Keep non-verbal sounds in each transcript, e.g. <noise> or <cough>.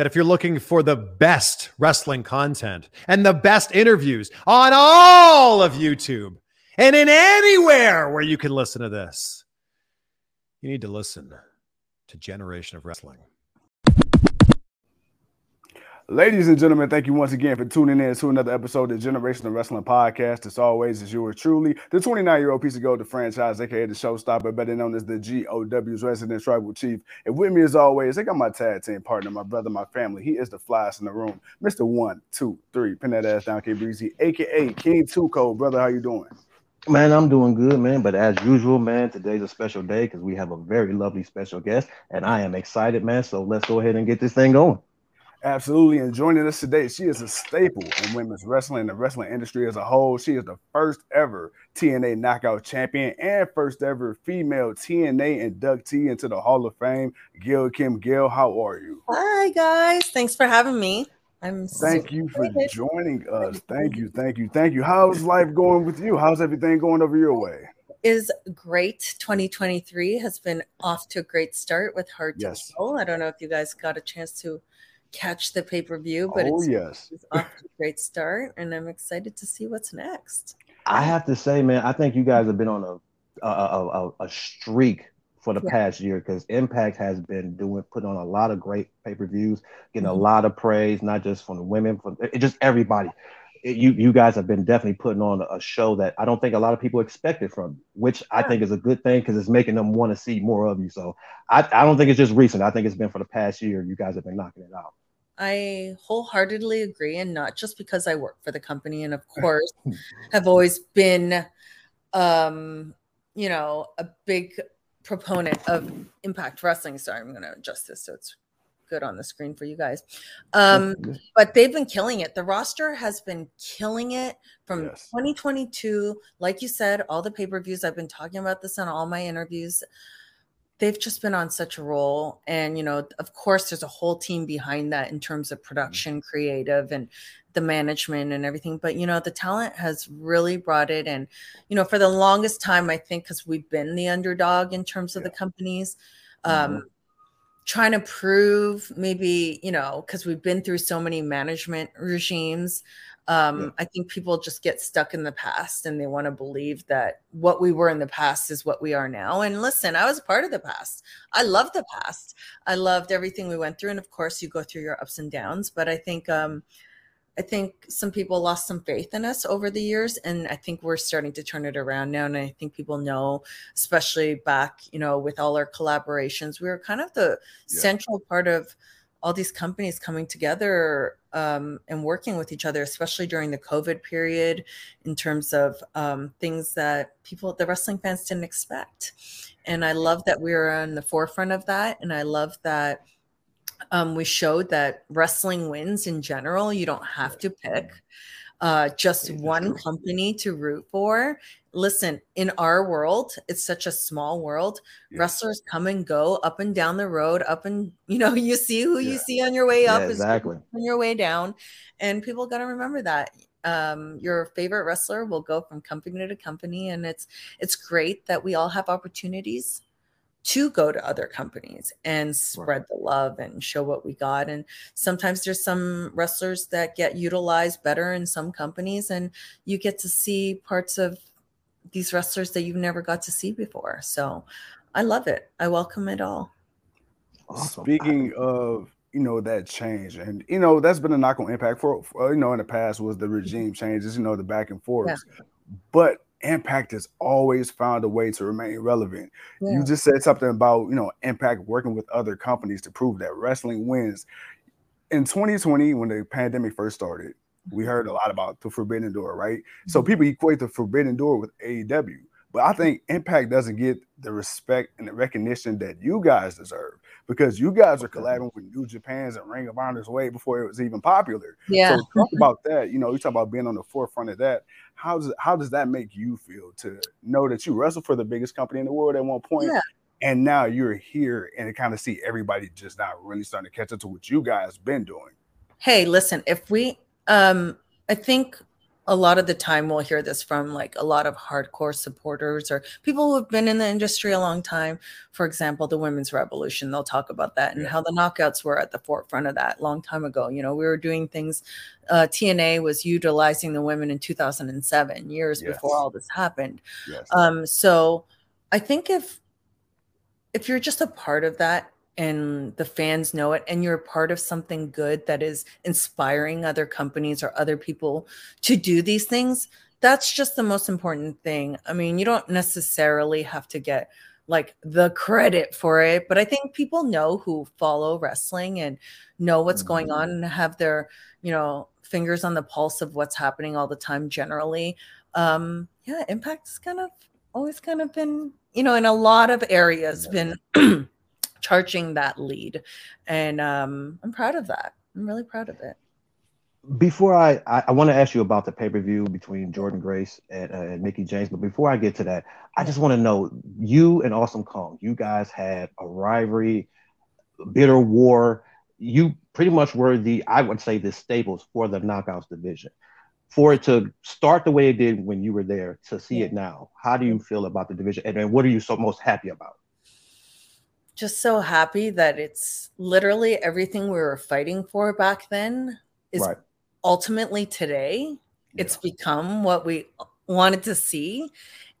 that if you're looking for the best wrestling content and the best interviews on all of YouTube and in anywhere where you can listen to this, you need to listen to Generation of Wrestling. Ladies and gentlemen, thank you once again for tuning in to another episode of the Generation of Wrestling Podcast. As always, is yours truly, the 29 year old piece of gold, the franchise, aka the showstopper, better known as the GOW's resident tribal chief. And with me, as always, I got my tag team partner, my brother, my family. He is the flyest in the room, Mr. One, Two, Three, pin that ass down, K Breezy, aka King Two Code. Brother, how you doing? Man, I'm doing good, man. But as usual, man, today's a special day because we have a very lovely special guest, and I am excited, man. So let's go ahead and get this thing going. Absolutely. And joining us today, she is a staple in women's wrestling, and the wrestling industry as a whole. She is the first ever TNA knockout champion and first ever female TNA inductee into the Hall of Fame. Gail Kim Gail, how are you? Hi, guys. Thanks for having me. I'm thank you for excited. joining us. Thank you, thank you, thank you. How's life going with you? How's everything going over your way? Is great. 2023 has been off to a great start with Hard yes. to Kill. I don't know if you guys got a chance to catch the pay per view, but oh, it's, yes. it's off to a great start, and I'm excited to see what's next. I have to say, man, I think you guys have been on a a, a, a streak for the yeah. past year because Impact has been doing putting on a lot of great pay per views, getting mm-hmm. a lot of praise, not just from the women, from it, just everybody. It, you you guys have been definitely putting on a show that I don't think a lot of people expected from you, which yeah. I think is a good thing because it's making them want to see more of you. So I, I don't think it's just recent. I think it's been for the past year. You guys have been knocking it out. I wholeheartedly agree, and not just because I work for the company, and of <laughs> course, have always been, um, you know, a big proponent of Impact Wrestling. Sorry, I'm going to adjust this so it's good on the screen for you guys. Um, but they've been killing it. The roster has been killing it from yes. 2022. Like you said, all the pay per views. I've been talking about this on all my interviews they've just been on such a roll and you know of course there's a whole team behind that in terms of mm-hmm. production creative and the management and everything but you know the talent has really brought it and you know for the longest time i think because we've been the underdog in terms of yeah. the companies um mm-hmm. trying to prove maybe you know because we've been through so many management regimes um, yeah. I think people just get stuck in the past and they want to believe that what we were in the past is what we are now. And listen, I was part of the past. I loved the past. I loved everything we went through. And of course, you go through your ups and downs. But I think um, I think some people lost some faith in us over the years, and I think we're starting to turn it around now. And I think people know, especially back, you know, with all our collaborations, we were kind of the yeah. central part of all these companies coming together um, and working with each other, especially during the COVID period, in terms of um, things that people, the wrestling fans didn't expect. And I love that we are on the forefront of that. And I love that um, we showed that wrestling wins in general. You don't have to pick uh, just one company to root for listen, in our world, it's such a small world. Yeah. Wrestlers come and go up and down the road, up and you know, <laughs> you see who yeah. you see on your way up yeah, exactly on your way down. And people got to remember that. Um, your favorite wrestler will go from company to company, and it's it's great that we all have opportunities to go to other companies and spread the love and show what we got. And sometimes there's some wrestlers that get utilized better in some companies, and you get to see parts of these wrestlers that you've never got to see before. So I love it. I welcome it all. Awesome. Speaking of you know that change and you know that's been a knock on impact for, for, you know in the past was the mm-hmm. regime changes you know the back and forth yeah. but impact has always found a way to remain relevant yeah. you just said something about you know impact working with other companies to prove that wrestling wins in 2020 when the pandemic first started we heard a lot about the Forbidden Door, right? Mm-hmm. So people equate the Forbidden Door with AEW. But I think Impact doesn't get the respect and the recognition that you guys deserve because you guys are collabing with New Japan's and Ring of Honor's way before it was even popular. Yeah. So talk about that. You know, you talk about being on the forefront of that. How does how does that make you feel to know that you wrestled for the biggest company in the world at one point, yeah. and now you're here and kind of see everybody just not really starting to catch up to what you guys been doing? Hey, listen, if we um, I think a lot of the time we'll hear this from like a lot of hardcore supporters or people who have been in the industry a long time. For example, the women's revolution, they'll talk about that and yeah. how the knockouts were at the forefront of that long time ago. You know, we were doing things, uh, TNA was utilizing the women in 2007, years yes. before all this happened. Yes. Um, so I think if if you're just a part of that and the fans know it and you're part of something good that is inspiring other companies or other people to do these things that's just the most important thing. I mean you don't necessarily have to get like the credit for it but i think people know who follow wrestling and know what's going mm-hmm. on and have their you know fingers on the pulse of what's happening all the time generally. Um yeah impact's kind of always kind of been you know in a lot of areas been <clears throat> charging that lead. And um, I'm proud of that. I'm really proud of it. Before I, I, I want to ask you about the pay per view between Jordynne Grace and, uh, and Mickie James, but before I get to that, I just want to know you and Awesome Kong, you guys had a rivalry, bitter war. You pretty much were the, I would say, the staples for the knockouts division. For it to start the way it did when you were there, to see yeah. it now, how do you feel about the division, and, and what are you so most happy about? Just so happy that it's literally everything we were fighting for back then is right. ultimately today. Yeah. It's become what we wanted to see.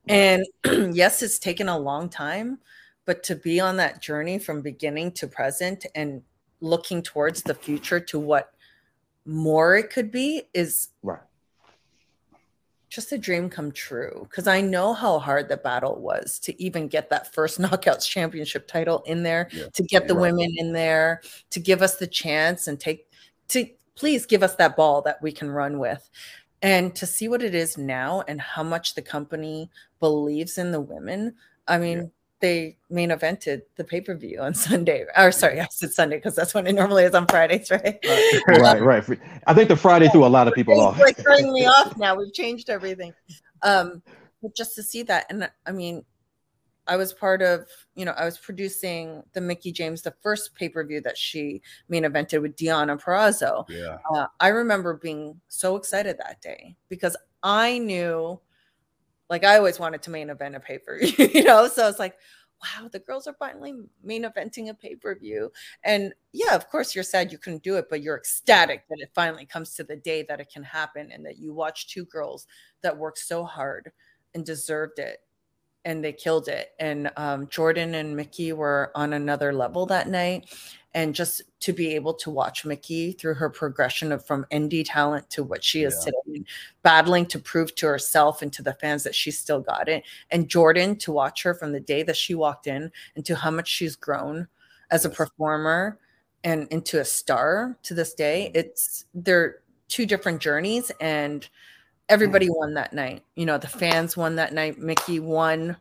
And <clears throat> yes, it's taken a long time, but to be on that journey from beginning to present and looking towards the future to what more it could be is right just a dream come true because I know how hard the battle was to even get that first <laughs> knockouts championship title in there, yeah, to get the right. women in there, to give us the chance and take to please give us that ball that we can run with. And to see what it is now and how much the company believes in the women. I mean, yeah they main evented the pay per view on Sunday. Or sorry, I said Sunday because that's when it normally is on Fridays, <laughs> right? right, right. I think the Friday threw a lot of people off. It's like throwing me off now. We've changed everything. Um, but just to see that, and I mean, I was part of, you know, I was producing the Mickie James, the first pay per view that she main evented with Deonna Purrazzo. Yeah. Uh, I remember being so excited that day because I knew like I always wanted to main event a pay per view, <laughs> you know. So it's like, wow, the girls are finally main eventing a pay per view. And yeah, of course, you're sad you couldn't do it, but you're ecstatic that it finally comes to the day that it can happen and that you watch two girls that worked so hard and deserved it and they killed it. And um, Jordynne and Mickie were on another level that night and just to be able to watch Mickie through her progression of from indie talent to what she is yeah. today, battling to prove to herself and to the fans that she still got it. And Jordynne to watch her from the day that she walked in and to how much she's grown as a performer and into a star to this day. Mm-hmm. It's they're two different journeys and everybody mm. won that night. You know, the fans won that night. Mickie won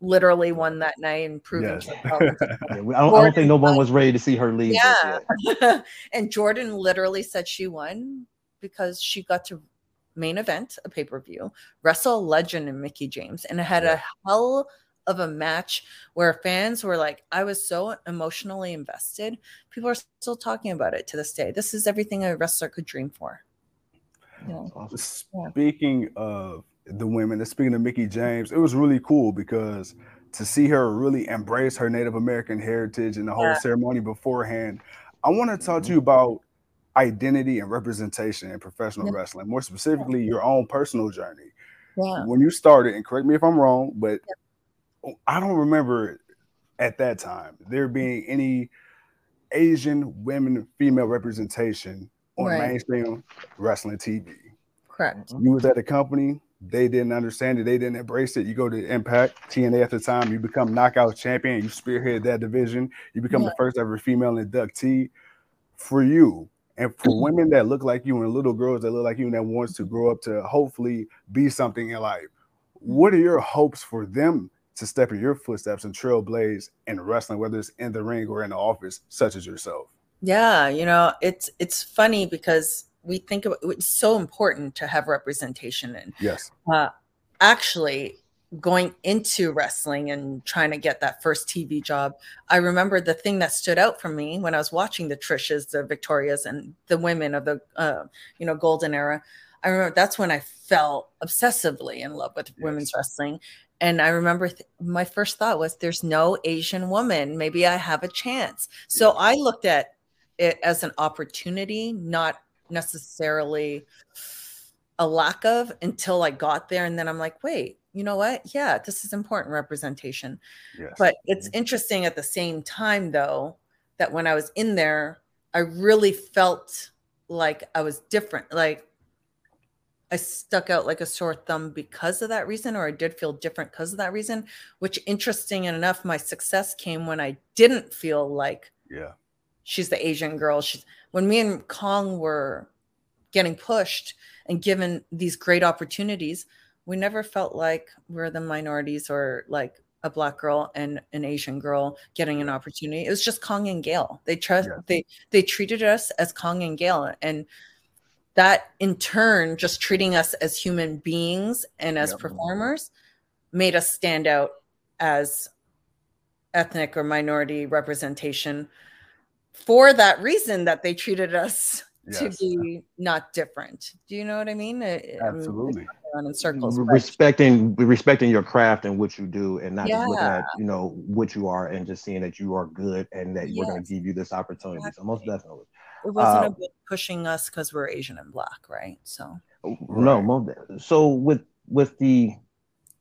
literally won that night and proving yes. <laughs> I, don't, I, don't, think no one was ready to see her leave. Yeah. <laughs> and Jordynne literally said she won because she got to main event a pay-per-view, wrestle legend and Mickie James, and it had yeah. a hell of a match where fans were like, I was so emotionally invested. People are still talking about it to this day. This is everything a wrestler could dream for. Yeah. Speaking of the women. Speaking of Mickie James, it was really cool because to see her really embrace her Native American heritage and the whole yeah. ceremony beforehand. I want to talk to mm-hmm. you about identity and representation in professional yeah. wrestling, more specifically, your own personal journey. Yeah. When you started, and correct me if I'm wrong, but I don't remember at that time there being any Asian women female representation on right. mainstream wrestling TV. Correct. You was at a company they didn't understand it. They didn't embrace it. You go to Impact, TNA at the time, you become knockout champion, you spearhead that division, you become yeah. the first ever female inductee. For you, and for mm-hmm. women that look like you and little girls that look like you and that wants to grow up to hopefully be something in life, what are your hopes for them to step in your footsteps and trailblaze in wrestling, whether it's in the ring or in the office, such as yourself? Yeah, you know, it's it's funny because we think about it's so important to have representation and yes uh, actually going into wrestling and trying to get that first tv job i remember the thing that stood out for me when i was watching the trishas the victorias and the women of the uh, you know golden era i I remember that's when I fell obsessively in love with yes. women's wrestling. And I remember th- my first thought was, there's no Asian woman. Maybe I have a chance. So I looked at it as an opportunity, not necessarily a lack of until I got there. And then I'm like, wait, you know what? Yeah, this is important representation. Yes. But it's mm-hmm. interesting at the same time, though, that when I was in there, I really felt like I was different. Like I stuck out like a sore thumb because of that reason, or I did feel different because of that reason. Which, interesting enough, my success came when I didn't feel like, yeah, she's the Asian girl. She's when me and Kong were getting pushed and given these great opportunities, we never felt like we're the minorities or like a black girl and an Asian girl getting an opportunity. It was just Kong and Gail. They trust yeah. they they treated us as Kong and Gail, and that in turn, just treating us as human beings and as performers, made us stand out as ethnic or minority representation for that reason that they treated us <laughs> yes. to be not different. Do you know what I mean? Absolutely. in circles, respecting respecting your craft and what you do, and not yeah. just looking at you know what you are and just seeing that you are good and that yes. we're going to give you this opportunity. Exactly. So most definitely, it wasn't uh, about pushing us because we're Asian and black, right? So oh, no, right. so with with the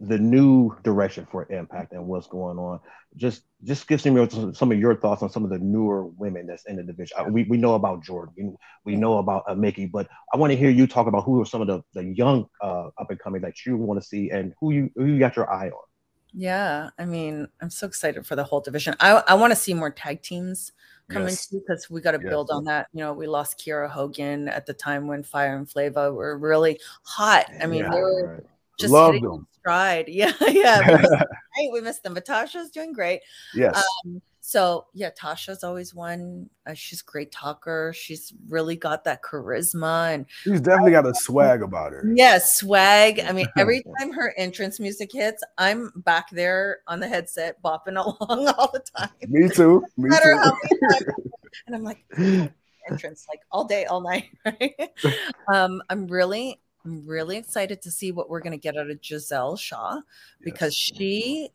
the new direction for impact and what's going on just just give some some of your thoughts on some of the newer women that's in the division we, we know about jordynne we, know about uh, mickie but i want to hear you talk about who are some of the, the young uh, up and coming that you want to see and who you who you got your eye on yeah i mean i'm so excited for the whole division i, I want to see more tag teams coming yes. because we got to yes. build on that. You know, we lost Kiera Hogan at the time when Fire and Flava were really hot. I mean, yeah, they were right. Just Love them tried. <laughs> Yeah, yeah. We, <laughs> we missed them, but Tasha's doing great. Yes. Um, so yeah, Tasha's always one. Uh, she's a great talker. She's really got that charisma, and she's definitely got a <laughs> swag about her. Yeah, swag. I mean, every time her entrance music hits, I'm back there on the headset bopping along all the time. Me too. Me too. and I'm like entrance like all day, all night. Right? um, I'm really I'm really excited to see what we're going to get out of Giselle Shaw because yes. she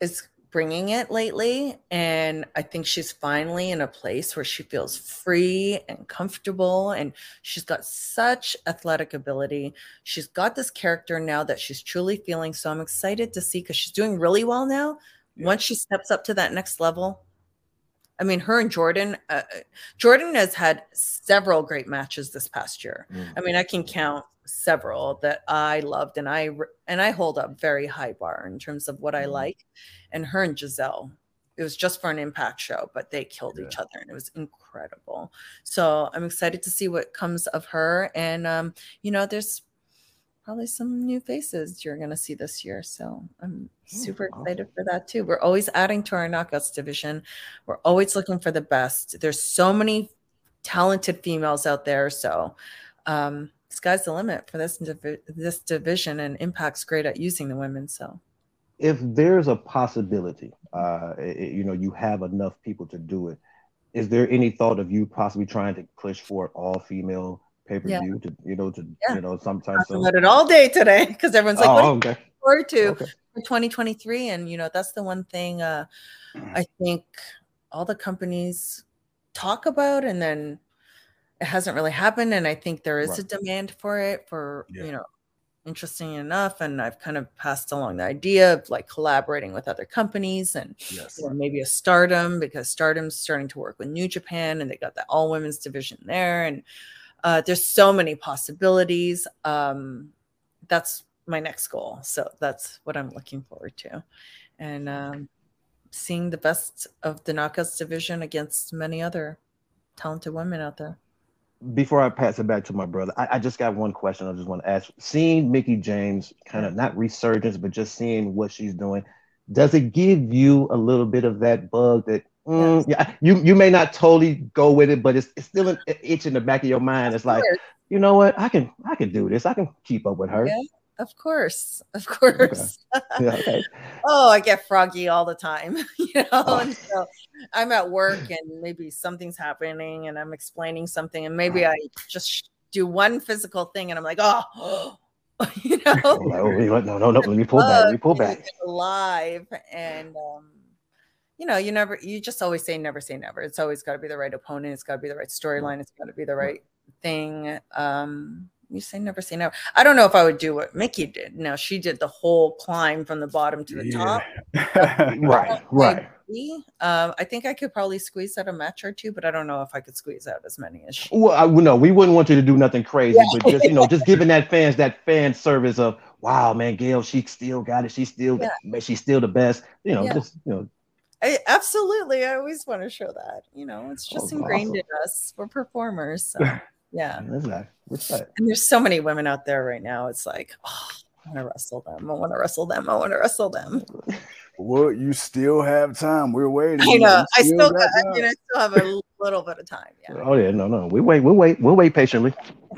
is bringing it lately. And I think she's finally in a place where she feels free and comfortable. And she's got such athletic ability. She's got this character now that she's truly feeling. So I'm excited to see because she's doing really well now. Yeah. Once she steps up to that next level, I mean, her and Jordynne, uh, uh, Jordynne has had several great matches this past year. Mm. I mean, I can count several that I loved, and I and I hold up very high bar in terms of what I mm. like. And her and Giselle, it was just for an impact show, but they killed yeah. each other, and it was incredible. So I'm excited to see what comes of her. And um, you know, there's probably some new faces you're going to see this year. So I'm super excited for that too. We're always adding to our knockouts division. We're always looking for the best. There's so many talented females out there. So um, sky's the limit for this this division, and Impact's great at using the women. So if there's a possibility, uh, it, you know, you have enough people to do it. Is there any thought of you possibly trying to push for all female pay per view yeah. to you know to yeah. you know sometimes so. about it all day today because everyone's like, oh, what okay. forward to okay. for 2023? And you know that's the one thing uh, I think all the companies talk about, and then it hasn't really happened. And I think there is right. a demand for it for yeah. you know interesting enough and i've kind of passed along the idea of like collaborating with other companies and yes. or maybe a stardom because stardom's starting to work with new japan and they got the all women's division there and uh, there's so many possibilities. Um, that's my next goal. So that's what I'm looking forward to. And um, seeing the best of the knockouts division against many other talented women out there. Before I pass it back to my brother, I, I just got one question I just want to ask. Seeing Mickie James kind of not resurgence, but just seeing what she's doing, does it give you a little bit of that bug that Mm, yeah, you you may not totally go with it, but it's it's still an itch in the back of your mind. It's like, you know what, I can I can do this. I can keep up with her. Yeah, of course, of course. Okay. <laughs> Yeah, okay. oh, I get froggy all the time, <laughs> you know. Oh. So I'm at work and maybe something's happening and I'm explaining something and maybe I just do one physical thing, and I'm like, oh, <gasps> you know, <laughs> oh, no, no, no, let me pull back. Let me pull back. Live and um, you know, you never, you just always say never say never. It's always got to be the right opponent. It's got to be the right storyline. It's got to be the right thing. Um, you say never say never. I don't know if I would do what Mickie did. Now she did the whole climb from the bottom to the top. <laughs> right, right. Um, I think I could probably squeeze out a match or two, but I don't know if I could squeeze out as many as she. Well, I, no, we wouldn't want you to do nothing crazy, yeah. but just you know, just giving that fans that fan service of wow, man, Gail, she still got it. She's still, <laughs> yeah. she's still the best. You know, yeah. just you know, I, absolutely. I always want to show that. You know, it's just oh, ingrained awesome. in us. We're performers. So, <laughs> yeah. And there's so many women out there right now. It's like, oh, I want to wrestle them. I want to wrestle them. I want to wrestle them. Well, you still have time. We're waiting. I know. I still, got, I, mean, I still have a little bit of time. Yeah. Oh yeah, no, no. We wait. We'll wait. We'll wait patiently.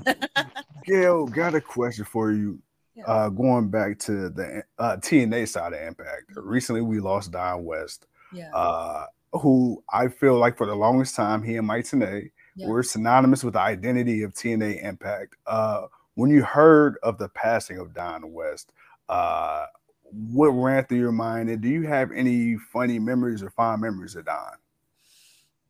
<laughs> Gail, got a question for you. Yeah. Uh, going back to the uh, TNA side of Impact. Recently, we lost Don West yeah. uh, who I feel like for the longest time, he and Mike Tenay yeah. were synonymous with the identity of TNA Impact. Uh, when you heard of the passing of Don West, uh, what ran through your mind, and do you have any funny memories or fond memories of Don?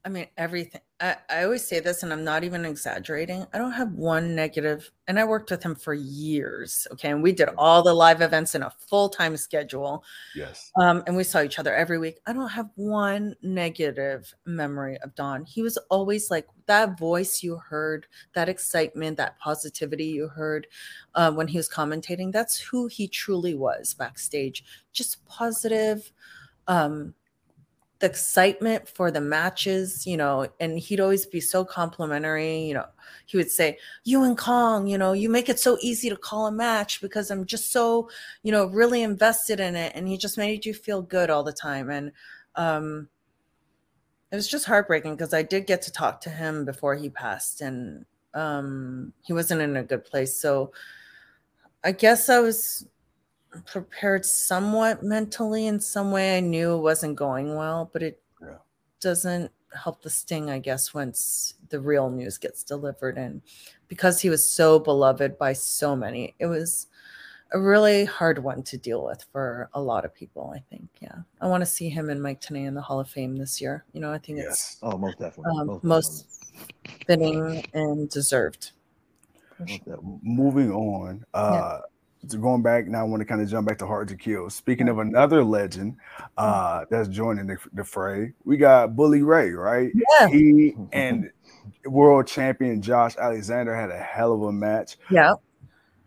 I mean, everything. I, I always say this, and I'm not even exaggerating. I don't have one negative, and I worked with him for years. Okay. And we did all the live events in a full time schedule. Yes. Um, and we saw each other every week. I don't have one negative memory of Don. He was always like that voice you heard, that excitement, that positivity you heard uh, when he was commentating. That's who he truly was backstage. Just positive. Um, the excitement for the matches, you know, and he'd always be so complimentary. You know, he would say, You and Kong, you know, you make it so easy to call a match because I'm just so, you know, really invested in it. And he just made you feel good all the time. And um, it was just heartbreaking because I did get to talk to him before he passed and um, he wasn't in a good place. So I guess I was prepared somewhat mentally in some way. I knew it wasn't going well, but it yeah. doesn't help the sting, I guess, once the real news gets delivered. And because he was so beloved by so many, it was a really hard one to deal with for a lot of people, I think. Yeah. I want to see him and Mike Tenay in the Hall of Fame this year. You know, I think yes. it's oh most definitely um, most, most definitely. fitting and deserved. Moving on, uh yeah going back now, I want to kind of jump back to Hard to Kill. Speaking of another legend uh, that's joining the, the, fray, we got Bully Ray, right? Yeah. He <laughs> and world champion Josh Alexander had a hell of a match. Yeah.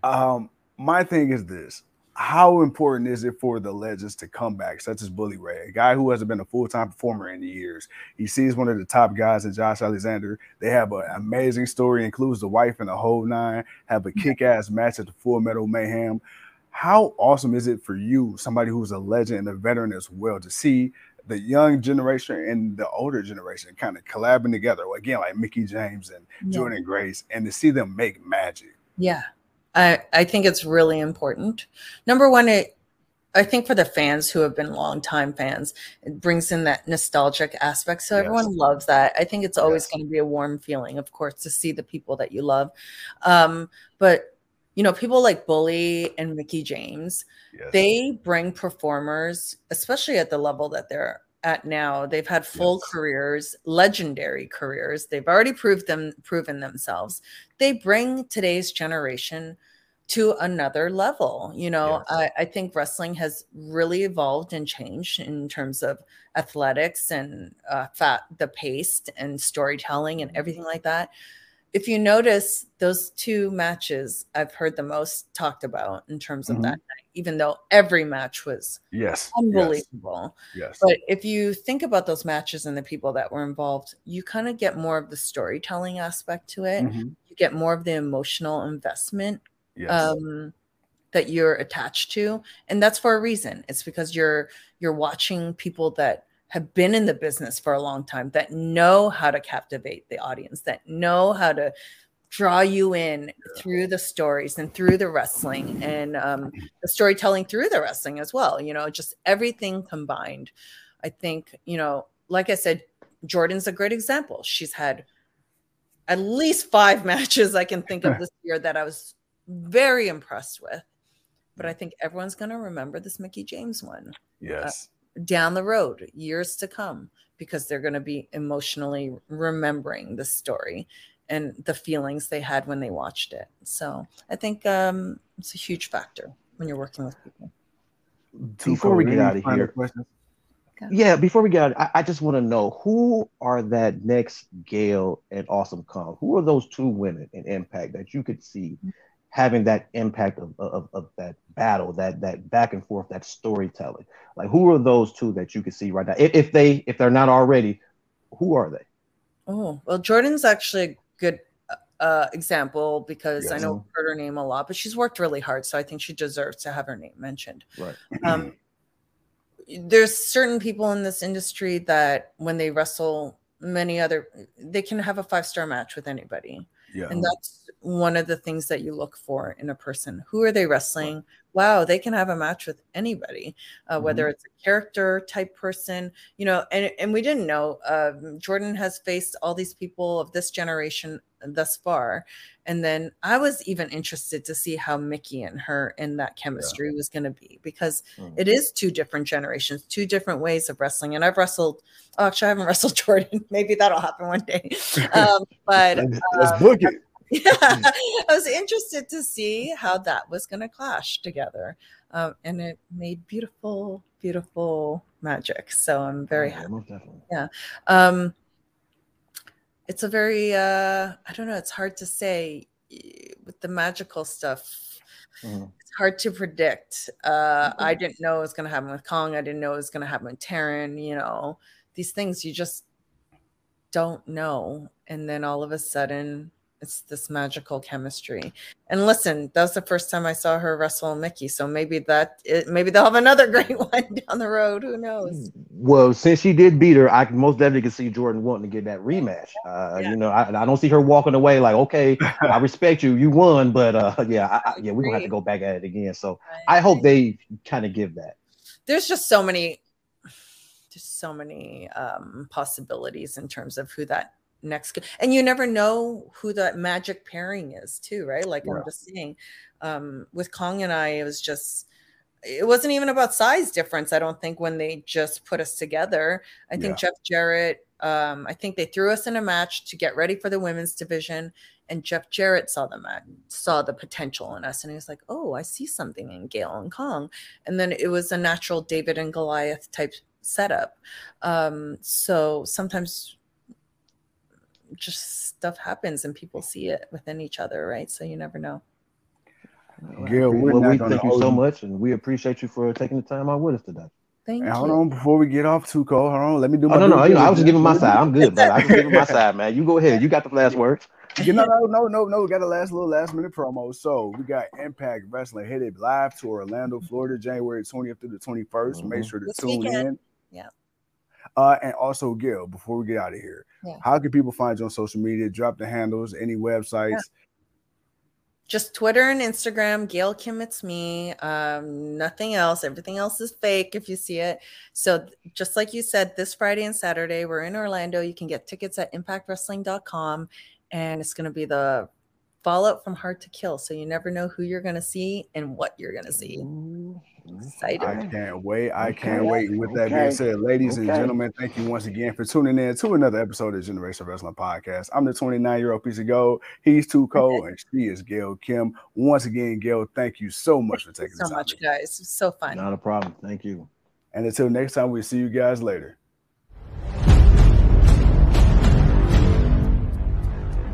Um, my thing is this: how important is it for the legends to come back, such as Bully Ray, a guy who hasn't been a full time performer in years? He sees one of the top guys in Josh Alexander. They have an amazing story, includes the wife and the whole nine, have a mm-hmm. kick ass match at the Full Metal Mayhem. How awesome is it for you, somebody who's a legend and a veteran as well, to see the young generation and the older generation kind of collabing together? Again, like Mickie James and yeah. Jordynne Grace, and to see them make magic. Yeah, I, I think it's really important. Number one, it I think for the fans who have been longtime fans, it brings in that nostalgic aspect. So yes. everyone loves that. I think it's always yes. going to be a warm feeling, of course, to see the people that you love. Um, but you know, people like Bully and Mickie James, yes. they bring performers, especially at the level that they're at now. They've had full yes. careers, legendary careers. They've already proved them proven themselves. They bring today's generation to another level. You know. I, I, think wrestling has really evolved and changed in terms of athletics and uh, fat, the pace and storytelling and everything like that if you notice those two matches i've heard the most talked about in terms of mm-hmm. that night even though every match was yes unbelievable yes but if you think about those matches and the people that were involved you kind of get more of the storytelling aspect to it mm-hmm. you get more of the emotional investment yes. um, that you're attached to and that's for a reason it's because you're you're watching people that have been in the business for a long time that know how to captivate the audience, that know how to draw you in through the stories and through the wrestling and um, the storytelling through the wrestling as well. You know, just everything combined. I think, you know, like I said, Jordynne's a great example. She's had at least five <laughs> matches I can think of this year that I was very impressed with. But I think everyone's going to remember this Mickie James one. Uh, Yes. Down the road, years to come, because they're going to be emotionally remembering the story and the feelings they had when they watched it. So I think um, it's a huge factor when you're working with people. Before we get out of here, questions? yeah, before we get out, I, I just want to know who are that next Gail and Awesome Kong? Who are those two women in Impact that you could see having that impact of, of, of that battle, that that back and forth, that storytelling? Like, who are those two that you can see right now? If, if they if they're not already, who are they? Oh well, Jordynne's actually a good uh, example because yes. I know heard her name a lot, but she's worked really hard, so I think she deserves to have her name mentioned. Right. Um, there's certain people in this industry that when they wrestle many other, they can have a five star match with anybody. Yeah. And that's one of the things that you look for in a person. Who are they wrestling? Wow, they can have a match with anybody, uh, mm-hmm. whether it's a character type person, you know. And and we didn't know. Uh, Jordynne has faced all these people of this generation thus far, and then I was even interested to see how Mickie and her in that chemistry yeah. was going to be because mm-hmm. it is two different generations, two different ways of wrestling. And I've wrestled. Oh, actually, I haven't <laughs> wrestled Jordynne. Maybe that'll happen one day. <laughs> Um, but let's book it yeah, <laughs> <laughs> I was interested to see how that was going to clash together. Um, and it made beautiful, beautiful magic. So I'm very yeah, happy. Yeah. Um, it's a very, uh, I don't know, it's hard to say with the magical stuff. Mm-hmm. It's hard to predict. Uh, mm-hmm. I didn't know it was going to happen with Kong. I didn't know it was going to happen with Taryn. You know, these things you just don't know. And then all of a sudden, it's this magical chemistry. And listen, that was the first time I saw her wrestle Mickie, So maybe that it, maybe they'll have another <laughs> great one down the road. Who knows? Well, since she did beat her, I most definitely can see Jordynne wanting to get that rematch. Uh, yeah. You know, I, I, don't see her walking away like, okay, I <laughs> respect you, you won, but uh, <laughs> yeah, I, yeah, we're gonna have to go back at it again. So I hope they kind of give that. There's just so many, just so many um, possibilities in terms of who that next and you never know who that magic pairing is too right like yeah. i'm just saying um with kong and i it was just it wasn't even about size difference i don't think when they just put us together i think yeah. jeff jarrett um i think they threw us in a match to get ready for the women's division and jeff jarrett saw the match saw the potential in us and he was like oh i see something in gail and kong and then it was a natural david and goliath type setup um so sometimes just stuff happens and people see it within each other, right? So you never know. Gail, well, we thank you so much, and we appreciate you for taking the time out with us today. Thank hey, you. Hold on, before we get off too cold. Hold on, let me do my. Oh, no, no, you know, I was just giving my side. I'm good, but I was giving my <laughs> side, man. You go ahead. You got the last words. you know, no, no, no, no. We got a last little last minute promo. So we got Impact Wrestling headed live to Orlando, Florida, January 20th through the 21st. Mm-hmm. Make sure to this tune weekend. in. Yeah. Uh, and also, Gail, before we get out of here, yeah. how can people find you on social media? Drop the handles, any websites. Yeah. Just Twitter and Instagram, Gail Kim, it's me. Um, nothing else. Everything else is fake if you see it. So, just like you said, this Friday and Saturday, we're in Orlando. You can get tickets at impactwrestling.com, and it's going to be the fallout from Hard to Kill. So, you never know who you're going to see and what you're going to see. Ooh. Excited. I can't wait. I can't wait. With that being said, ladies and gentlemen, thank you once again for tuning in to another episode of Generation Wrestling Podcast. I'm the 29 year old piece of gold. He's Too Cold, and she is Gail Kim. Once again, Gail, thank you so much for taking so the time. much, guys. so fun. Not a problem. Thank you. And until next time, we'll see you guys later.